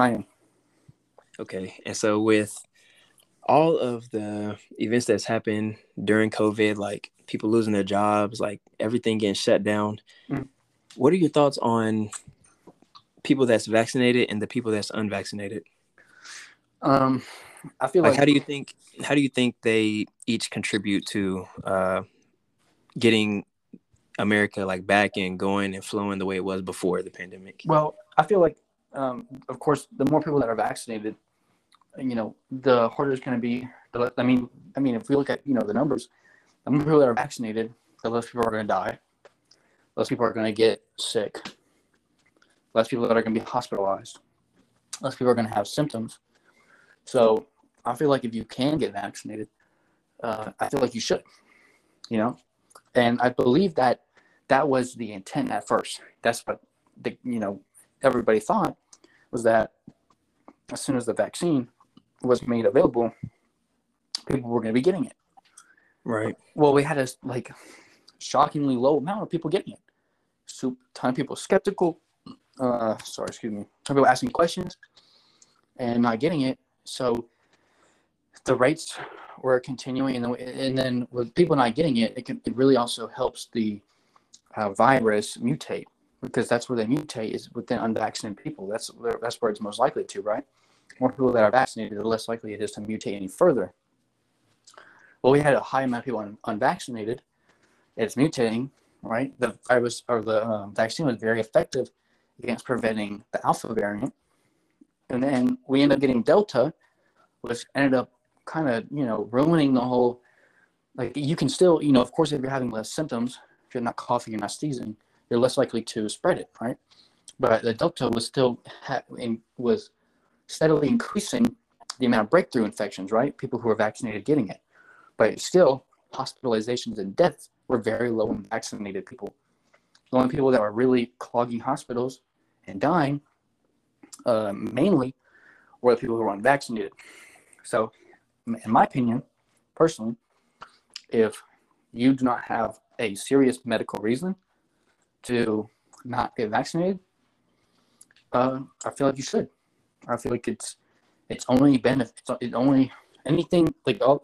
I am. Okay, and so with all of the events that's happened during COVID, like people losing their jobs, like everything getting shut down, mm. what are your thoughts on people that's vaccinated and the people that's unvaccinated? Um, I feel like, like how do you think how do you think they each contribute to uh, getting America like back and going and flowing the way it was before the pandemic? Well, I feel like, um, of course, the more people that are vaccinated, you know, the harder it's going to be. I mean, I mean, if we look at you know the numbers, the more people that are vaccinated, the less people are going to die, less people are going to get sick, less people that are going to be hospitalized, less people are going to have symptoms. So I feel like if you can get vaccinated, uh, I feel like you should, you know, and I believe that that was the intent at first. That's what the you know everybody thought was that as soon as the vaccine was made available, people were going to be getting it. Right. Well, we had a like shockingly low amount of people getting it. So, ton of people skeptical. Uh, sorry, excuse me. Ton of people asking questions and not getting it. So the rates were continuing, and then, and then with people not getting it, it, can, it really also helps the uh, virus mutate because that's where they mutate is within unvaccinated people. That's that's where it's most likely to, right? More people that are vaccinated, the less likely it is to mutate any further. Well, we had a high amount of people un- unvaccinated. It's mutating, right? The virus or the um, vaccine was very effective against preventing the alpha variant, and then we ended up getting delta, which ended up kind of you know ruining the whole. Like you can still, you know, of course, if you're having less symptoms, if you're not coughing, you're not sneezing, you're less likely to spread it, right? But the delta was still ha- was steadily increasing the amount of breakthrough infections, right? People who were vaccinated getting it, but still hospitalizations and deaths were very low in vaccinated people. The only people that were really clogging hospitals and dying, uh, mainly, were the people who were unvaccinated. So, in my opinion, personally, if you do not have a serious medical reason to not get vaccinated, uh, I feel like you should. I feel like it's it's only benefits. It only anything like all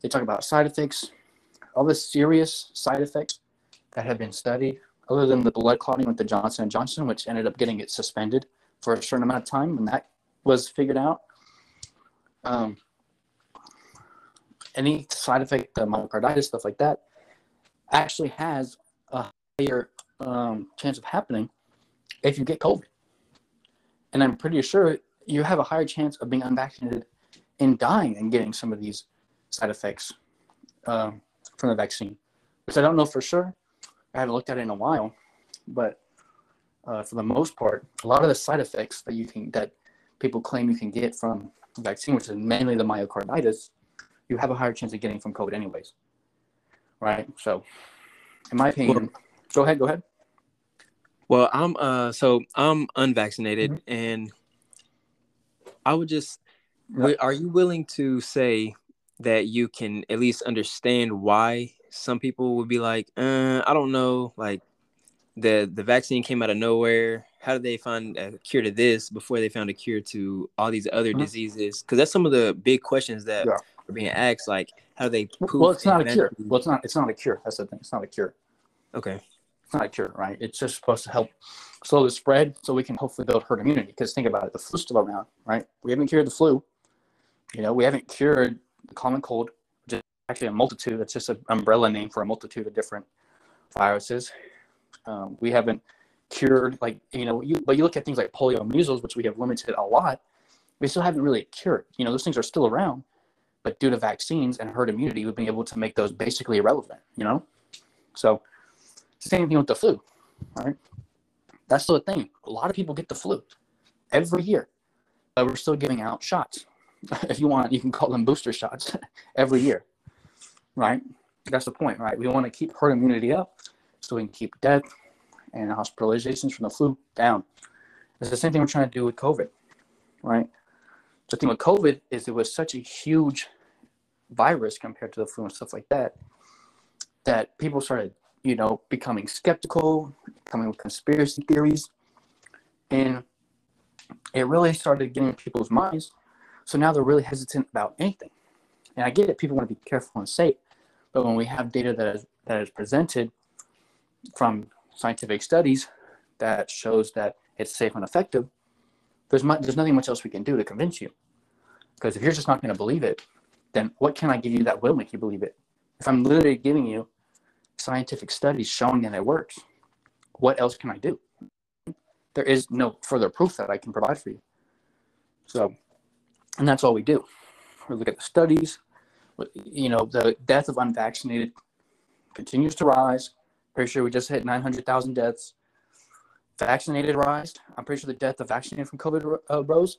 they talk about side effects, all the serious side effects that have been studied, other than the blood clotting with the Johnson and Johnson, which ended up getting it suspended for a certain amount of time when that was figured out. Um, any side effect, the myocarditis, stuff like that, actually has a higher um, chance of happening if you get COVID. And I'm pretty sure you have a higher chance of being unvaccinated and dying and getting some of these side effects um, from the vaccine, which I don't know for sure. I haven't looked at it in a while, but uh, for the most part, a lot of the side effects that you can that people claim you can get from the vaccine, which is mainly the myocarditis, you have a higher chance of getting from COVID anyways. Right. So, in my opinion, well, go ahead. Go ahead. Well, I'm uh so I'm unvaccinated mm-hmm. and I would just yep. are you willing to say that you can at least understand why some people would be like, uh, I don't know, like the the vaccine came out of nowhere. How did they find a cure to this before they found a cure to all these other mm-hmm. diseases? Because that's some of the big questions that yeah. are being asked. Like, how do they? well, it's not a cure. Well, it's not. It's not a cure. That's the thing. It's not a cure. Okay. Not a cure, right? It's just supposed to help slow the spread, so we can hopefully build herd immunity. Because think about it, the flu's still around, right? We haven't cured the flu. You know, we haven't cured the common cold, which is actually a multitude. It's just an umbrella name for a multitude of different viruses. Um, we haven't cured, like, you know, you, but you look at things like polio and measles, which we have limited a lot, we still haven't really cured. You know, those things are still around, but due to vaccines and herd immunity, we've been able to make those basically irrelevant, you know? So, same thing with the flu, right? That's the thing. A lot of people get the flu every year, but we're still giving out shots. if you want, you can call them booster shots every year, right? That's the point, right? We want to keep herd immunity up so we can keep death and hospitalizations from the flu down. It's the same thing we're trying to do with COVID, right? The thing with COVID is it was such a huge virus compared to the flu and stuff like that, that people started, you know, becoming skeptical, coming with conspiracy theories. And it really started getting people's minds. So now they're really hesitant about anything. And I get it, people want to be careful and safe, but when we have data that is that is presented from scientific studies that shows that it's safe and effective, there's much, there's nothing much else we can do to convince you. Because if you're just not going to believe it, then what can I give you that will make you believe it? If I'm literally giving you scientific studies showing that it works, what else can I do? There is no further proof that I can provide for you. So, and that's all we do. We look at the studies. You know, the death of unvaccinated continues to rise. Pretty sure we just hit 900,000 deaths. Vaccinated rise. I'm pretty sure the death of vaccinated from COVID uh, rose,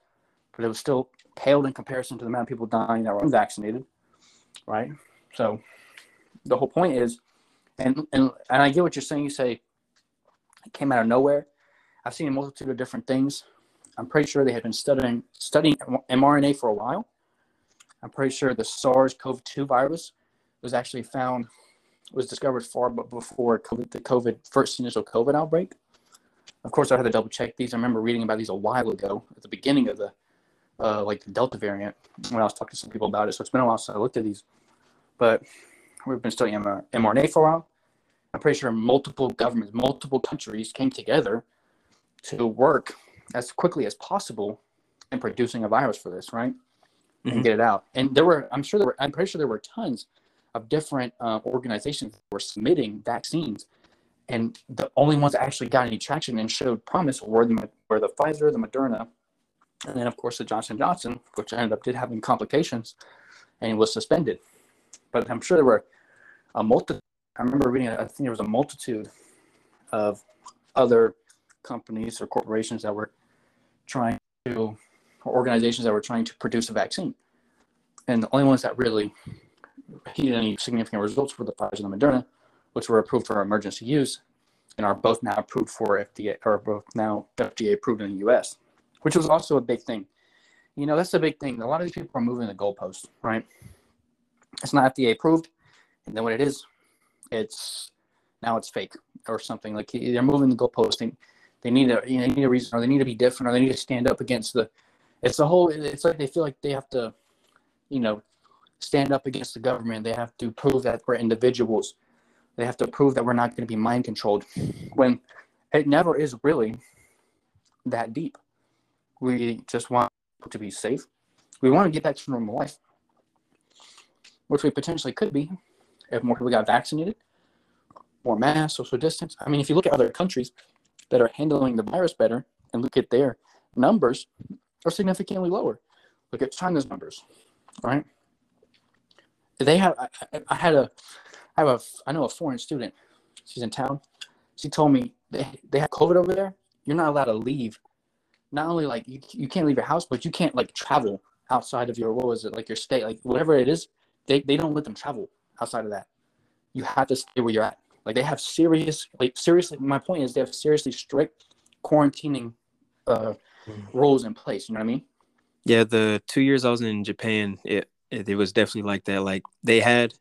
but it was still paled in comparison to the amount of people dying that were unvaccinated, right? So the whole point is, and and and I get what you're saying. You say it came out of nowhere. I've seen a multitude of different things. I'm pretty sure they had been studying studying mRNA for a while. I'm pretty sure the SARS-CoV-2 virus was actually found was discovered far before COVID, the COVID first initial COVID outbreak. Of course, I had to double check these. I remember reading about these a while ago at the beginning of the uh, like the Delta variant when I was talking to some people about it. So it's been a while since I looked at these, but we've been studying mRNA for a while. I'm pretty sure multiple governments, multiple countries came together to work as quickly as possible in producing a virus for this, right? Mm-hmm. And get it out. And there were, I'm sure there were, I'm pretty sure there were tons of different uh, organizations that were submitting vaccines. And the only ones that actually got any traction and showed promise were the, were the Pfizer, the Moderna, and then of course the Johnson Johnson, which ended up did having complications and was suspended. But I'm sure there were a multi. I remember reading. I think there was a multitude of other companies or corporations that were trying to, or organizations that were trying to produce a vaccine, and the only ones that really had any significant results were the Pfizer and the Moderna, which were approved for emergency use, and are both now approved for FDA, or both now FDA approved in the U.S which was also a big thing. You know, that's a big thing. A lot of these people are moving the goalpost, right? It's not FDA approved, and then what it is, it's now it's fake or something. Like they're moving the goalpost. They, they need a you know, they need a reason, or they need to be different, or they need to stand up against the. It's the whole. It's like they feel like they have to, you know, stand up against the government. They have to prove that we're individuals. They have to prove that we're not going to be mind controlled, when it never is really that deep. We just want to be safe. We want to get back to normal life, which we potentially could be if more people got vaccinated, more mass, social distance. I mean, if you look at other countries that are handling the virus better and look at their numbers, are significantly lower. Look at China's numbers, right? They have. I, I had a. I have a. I know a foreign student. She's in town. She told me they they have COVID over there. You're not allowed to leave not only like you, you can't leave your house, but you can't like travel outside of your what was it like your state, like whatever it is. They they don't let them travel outside of that. You have to stay where you're at. Like they have serious, like seriously. My point is they have seriously strict quarantining uh, mm. rules in place. You know what I mean? Yeah, the two years I was in Japan, it it, it was definitely like that. Like they had,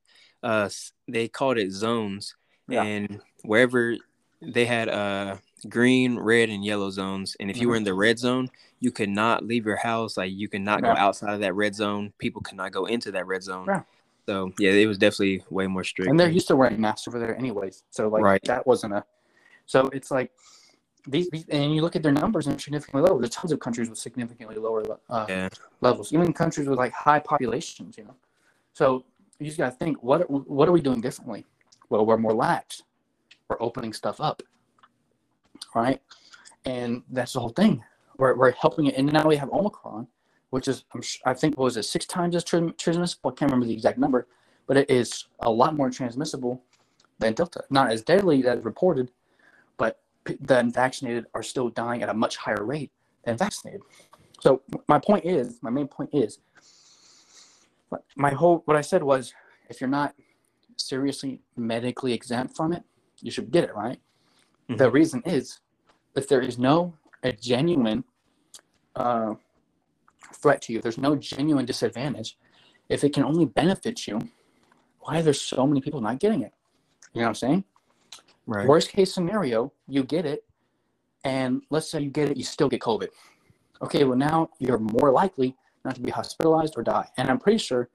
uh, they called it zones, yeah. and wherever they had uh green, red, and yellow zones. And if you were in the red zone, you could not leave your house. Like you could not yeah. go outside of that red zone. People could not go into that red zone. Yeah. So yeah, it was definitely way more strict. And they're used to wearing masks over there anyways. So like right. that wasn't a so it's like these, and you look at their numbers and significantly lower. There's tons of countries with significantly lower uh, yeah. levels, even countries with like high populations, you know. So you just gotta think, what what are we doing differently? Well, we're more lax. We're opening stuff up right? And that's the whole thing. We're, we're helping it. And now we have Omicron, which is, i think, what was it, six times as transmissible? I can't remember the exact number, but it is a lot more transmissible than Delta. Not as deadly as reported, but the unvaccinated are still dying at a much higher rate than vaccinated. So my point is, my main point is, my whole what I said was, if you're not seriously medically exempt from it, you should get it right. Mm-hmm. The reason is if there is no a genuine uh, threat to you, there's no genuine disadvantage. If it can only benefit you, why are there so many people not getting it? You know what I'm saying? Right. Worst case scenario, you get it, and let's say you get it, you still get COVID. Okay, well now you're more likely not to be hospitalized or die. And I'm pretty sure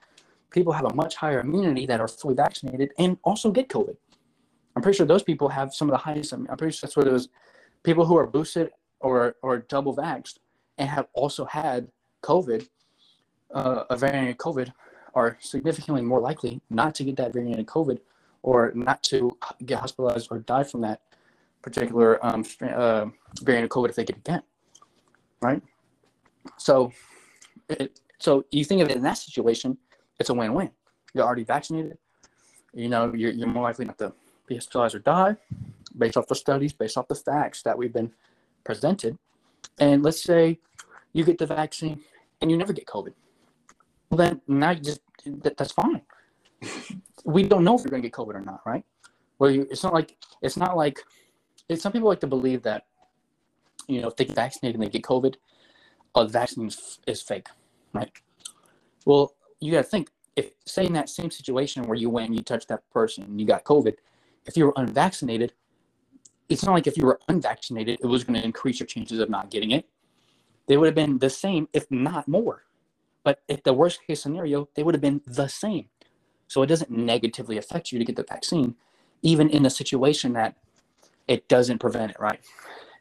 people have a much higher immunity that are fully vaccinated and also get COVID. I'm pretty sure those people have some of the highest. I'm pretty sure that's what it was. People who are boosted or or double vaxxed and have also had COVID, uh, a variant of COVID, are significantly more likely not to get that variant of COVID or not to get hospitalized or die from that particular um, uh, variant of COVID if they get it again, right? So, it, so you think of it in that situation, it's a win-win. You're already vaccinated. You know, you're, you're more likely not to be hospitalized or die based off the studies, based off the facts that we've been presented. And let's say you get the vaccine and you never get COVID. Well, then now you just, that, that's fine. we don't know if you're going to get COVID or not, right? Well, you, it's not like, it's not like, it's, some people like to believe that, you know, if they get vaccinated and they get COVID, oh, the vaccine is, fake, right? Well, you got to think if say in that same situation where you went and you touched that person and you got COVID, if you were unvaccinated, it's not like if you were unvaccinated, it was going to increase your chances of not getting it. They would have been the same, if not more. But if the worst case scenario, they would have been the same. So it doesn't negatively affect you to get the vaccine, even in a situation that it doesn't prevent it, right?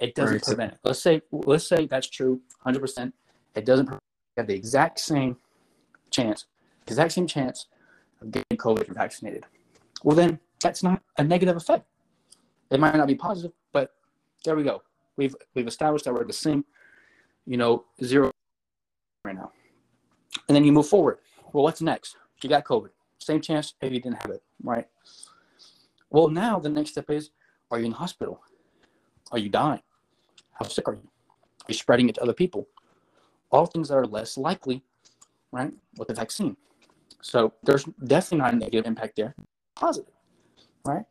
It doesn't right. prevent it. Let's say let's say that's true, hundred percent. It doesn't have the exact same chance, exact same chance of getting COVID vaccinated. Well, then that's not a negative effect. It might not be positive, but there we go. We've we've established that we're the same, you know, zero right now. And then you move forward. Well, what's next? You got COVID. Same chance if you didn't have it, right? Well, now the next step is: Are you in the hospital? Are you dying? How sick are you? Are you spreading it to other people? All things that are less likely, right, with the vaccine. So there's definitely not a negative impact there. Positive, right?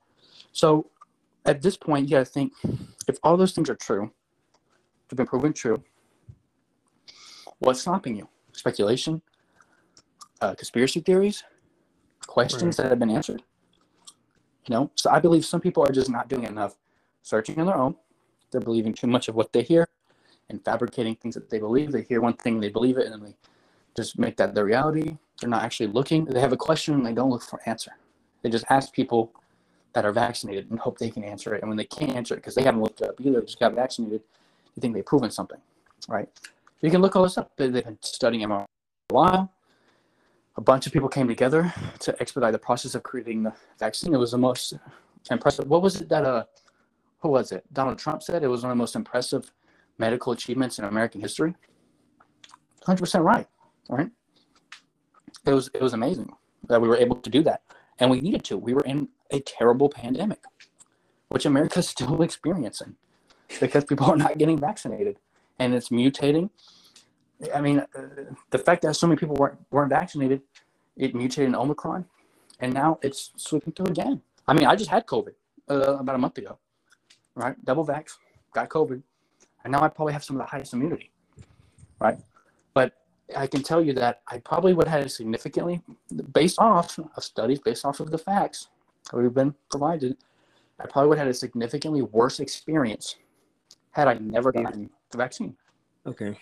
So at this point, you got to think if all those things are true, have been proven true, what's stopping you? Speculation, uh, conspiracy theories, questions right. that have been answered. You know, so I believe some people are just not doing enough searching on their own. They're believing too much of what they hear and fabricating things that they believe. They hear one thing, they believe it, and then they just make that their reality. They're not actually looking. They have a question and they don't look for an answer. They just ask people that are vaccinated and hope they can answer it. And when they can't answer it because they haven't looked it up either, just got vaccinated, you think they've proven something, right? You can look all this up. They've been studying it for a while. A bunch of people came together to expedite the process of creating the vaccine. It was the most impressive. What was it that uh, who was it? Donald Trump said it was one of the most impressive medical achievements in American history. 100% right, right? It was it was amazing that we were able to do that, and we needed to. We were in a terrible pandemic, which America is still experiencing because people are not getting vaccinated and it's mutating. I mean, uh, the fact that so many people weren't, weren't vaccinated, it mutated in Omicron, and now it's sweeping through again. I mean, I just had COVID uh, about a month ago, right? Double vax, got COVID, and now I probably have some of the highest immunity, right? But I can tell you that I probably would have had significantly, based off of studies, based off of the facts, that we've been provided, I probably would have had a significantly worse experience had I never gotten the vaccine. Okay.